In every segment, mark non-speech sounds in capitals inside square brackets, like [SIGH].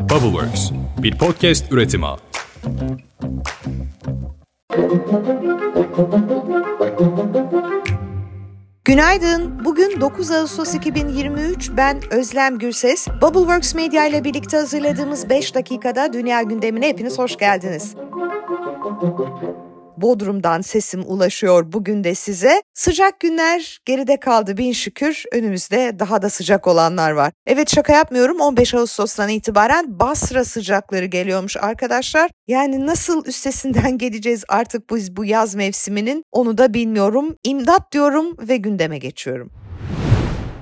Bubbleworks, bir podcast üretimi. Günaydın. Bugün 9 Ağustos 2023. Ben Özlem Gürses. Bubbleworks Media ile birlikte hazırladığımız 5 dakikada dünya gündemine hepiniz hoş geldiniz. Bodrum'dan sesim ulaşıyor bugün de size. Sıcak günler geride kaldı bin şükür. Önümüzde daha da sıcak olanlar var. Evet şaka yapmıyorum 15 Ağustos'tan itibaren Basra sıcakları geliyormuş arkadaşlar. Yani nasıl üstesinden [LAUGHS] geleceğiz artık biz bu yaz mevsiminin onu da bilmiyorum. İmdat diyorum ve gündeme geçiyorum.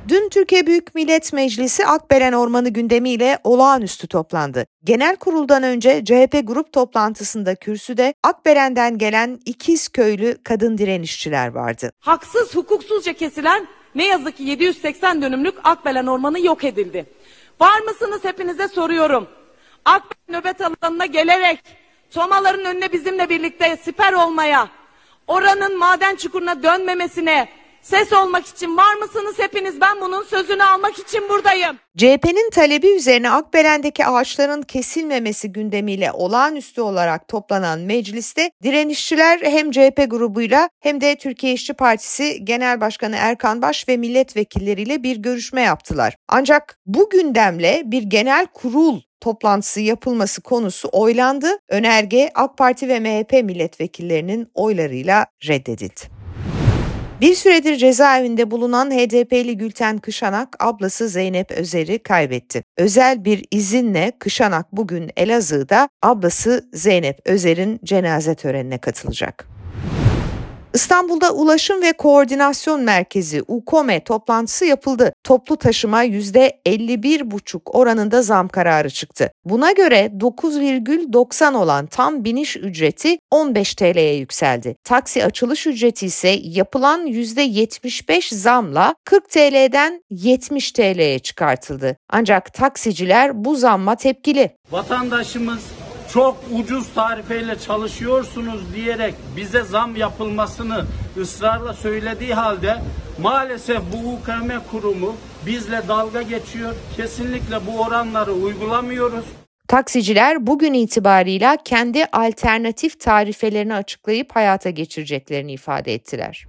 Dün Türkiye Büyük Millet Meclisi Akbelen Ormanı gündemiyle olağanüstü toplandı. Genel kuruldan önce CHP grup toplantısında kürsüde Akbelen'den gelen ikiz köylü kadın direnişçiler vardı. Haksız hukuksuzca kesilen ne yazık ki 780 dönümlük Akbelen Ormanı yok edildi. Var mısınız hepinize soruyorum. Akbelen nöbet alanına gelerek tomaların önüne bizimle birlikte siper olmaya, oranın maden çukuruna dönmemesine, Ses olmak için var mısınız hepiniz? Ben bunun sözünü almak için buradayım. CHP'nin talebi üzerine Akbelen'deki ağaçların kesilmemesi gündemiyle olağanüstü olarak toplanan mecliste direnişçiler hem CHP grubuyla hem de Türkiye İşçi Partisi Genel Başkanı Erkan Baş ve milletvekilleriyle bir görüşme yaptılar. Ancak bu gündemle bir genel kurul toplantısı yapılması konusu oylandı. Önerge AK Parti ve MHP milletvekillerinin oylarıyla reddedildi. Bir süredir cezaevinde bulunan HDP'li Gülten Kışanak ablası Zeynep Özer'i kaybetti. Özel bir izinle Kışanak bugün Elazığ'da ablası Zeynep Özer'in cenaze törenine katılacak. İstanbul'da Ulaşım ve Koordinasyon Merkezi UKOME toplantısı yapıldı. Toplu taşıma %51,5 oranında zam kararı çıktı. Buna göre 9,90 olan tam biniş ücreti 15 TL'ye yükseldi. Taksi açılış ücreti ise yapılan %75 zamla 40 TL'den 70 TL'ye çıkartıldı. Ancak taksiciler bu zamma tepkili. Vatandaşımız çok ucuz tarifeyle çalışıyorsunuz diyerek bize zam yapılmasını ısrarla söylediği halde maalesef bu UKM kurumu bizle dalga geçiyor. Kesinlikle bu oranları uygulamıyoruz. Taksiciler bugün itibarıyla kendi alternatif tarifelerini açıklayıp hayata geçireceklerini ifade ettiler.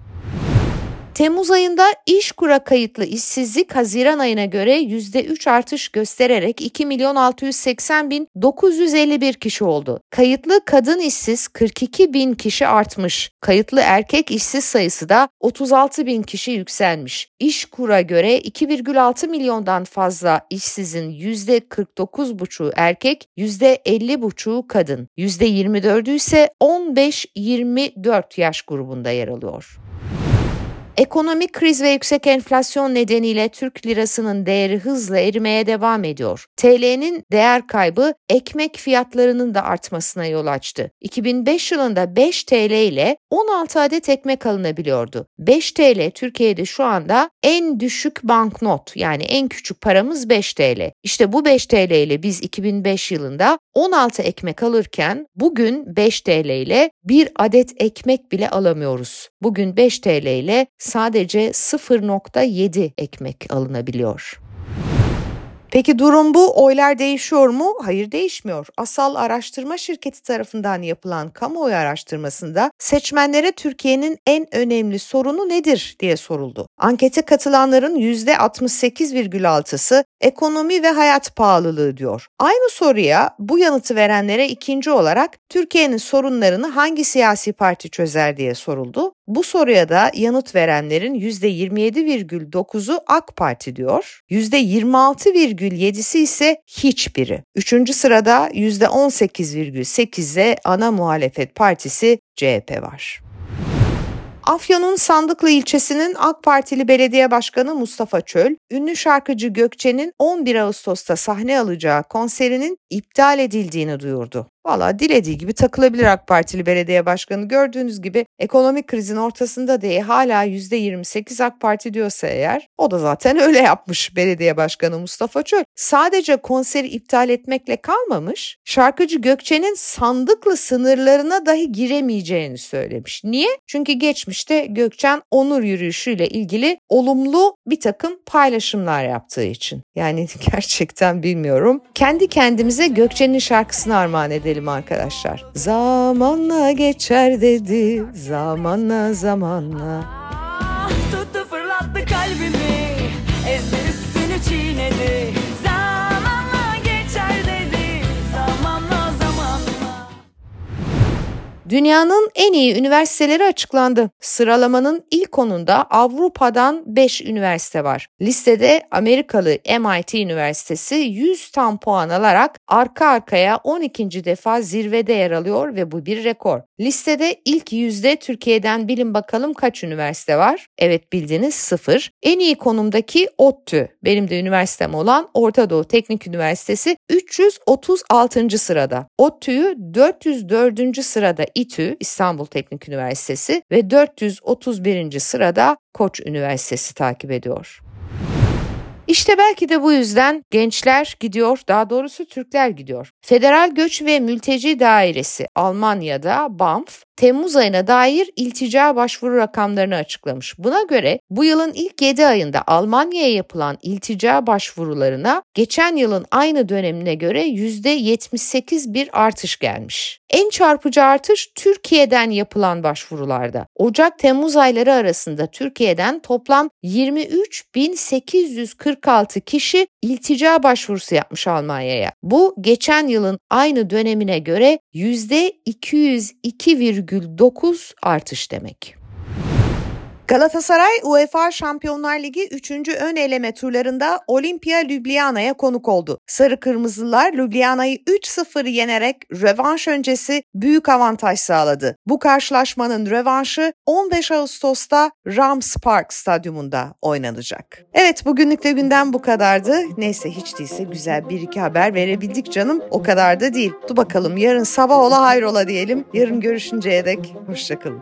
Temmuz ayında iş kura kayıtlı işsizlik Haziran ayına göre %3 artış göstererek 2 milyon 680 bin 951 kişi oldu. Kayıtlı kadın işsiz 42 bin kişi artmış. Kayıtlı erkek işsiz sayısı da 36 bin kişi yükselmiş. İş kura göre 2,6 milyondan fazla işsizin %49,5'u erkek, %50,5'u kadın. %24'ü ise 15-24 yaş grubunda yer alıyor. Ekonomik kriz ve yüksek enflasyon nedeniyle Türk lirasının değeri hızla erimeye devam ediyor. TL'nin değer kaybı ekmek fiyatlarının da artmasına yol açtı. 2005 yılında 5 TL ile 16 adet ekmek alınabiliyordu. 5 TL Türkiye'de şu anda en düşük banknot yani en küçük paramız 5 TL. İşte bu 5 TL ile biz 2005 yılında 16 ekmek alırken bugün 5 TL ile bir adet ekmek bile alamıyoruz. Bugün 5 TL ile sadece 0.7 ekmek alınabiliyor. Peki durum bu. Oylar değişiyor mu? Hayır değişmiyor. Asal Araştırma Şirketi tarafından yapılan kamuoyu araştırmasında seçmenlere Türkiye'nin en önemli sorunu nedir diye soruldu. Ankete katılanların %68,6'sı ekonomi ve hayat pahalılığı diyor. Aynı soruya bu yanıtı verenlere ikinci olarak Türkiye'nin sorunlarını hangi siyasi parti çözer diye soruldu. Bu soruya da yanıt verenlerin %27,9'u AK Parti diyor. %26,7'si ise hiçbiri. Üçüncü sırada %18,8'e ana muhalefet partisi CHP var. Afyon'un Sandıklı ilçesinin AK Partili Belediye Başkanı Mustafa Çöl, ünlü şarkıcı Gökçe'nin 11 Ağustos'ta sahne alacağı konserinin iptal edildiğini duyurdu. Valla dilediği gibi takılabilir AK Partili belediye başkanı. Gördüğünüz gibi ekonomik krizin ortasında diye hala %28 AK Parti diyorsa eğer o da zaten [LAUGHS] öyle yapmış belediye başkanı Mustafa Çöl. Sadece konseri iptal etmekle kalmamış şarkıcı Gökçe'nin sandıklı sınırlarına dahi giremeyeceğini söylemiş. Niye? Çünkü geçmişte Gökçen onur yürüyüşüyle ilgili olumlu bir takım paylaşımlar yaptığı için. Yani [LAUGHS] gerçekten bilmiyorum. Kendi kendimize Gökçe'nin şarkısını armağan edelim arkadaşlar. Zamanla geçer dedi, zamanla zamanla. Dünyanın en iyi üniversiteleri açıklandı. Sıralamanın ilk onunda Avrupa'dan 5 üniversite var. Listede Amerikalı MIT Üniversitesi 100 tam puan alarak arka arkaya 12. defa zirvede yer alıyor ve bu bir rekor. Listede ilk yüzde Türkiye'den bilin bakalım kaç üniversite var? Evet bildiniz sıfır. En iyi konumdaki ODTÜ, benim de üniversitem olan Orta Doğu Teknik Üniversitesi 336. sırada. ODTÜ'yü 404. sırada İTÜ, İstanbul Teknik Üniversitesi ve 431. sırada Koç Üniversitesi takip ediyor. İşte belki de bu yüzden gençler gidiyor, daha doğrusu Türkler gidiyor. Federal Göç ve Mülteci Dairesi Almanya'da BAMF Temmuz ayına dair iltica başvuru rakamlarını açıklamış. Buna göre bu yılın ilk 7 ayında Almanya'ya yapılan iltica başvurularına geçen yılın aynı dönemine göre %78 bir artış gelmiş. En çarpıcı artış Türkiye'den yapılan başvurularda. Ocak-Temmuz ayları arasında Türkiye'den toplam 23.846 kişi iltica başvurusu yapmış Almanya'ya. Bu geçen yılın aynı dönemine göre %202,9 artış demek. Galatasaray UEFA Şampiyonlar Ligi 3. ön eleme turlarında Olimpia Ljubljana'ya konuk oldu. Sarı Kırmızılar Ljubljana'yı 3-0 yenerek rövanş öncesi büyük avantaj sağladı. Bu karşılaşmanın rövanşı 15 Ağustos'ta Rams Park Stadyumunda oynanacak. Evet bugünlük de günden bu kadardı. Neyse hiç değilse güzel bir iki haber verebildik canım. O kadar da değil. Dur bakalım yarın sabah ola hayrola diyelim. Yarın görüşünceye dek hoşçakalın.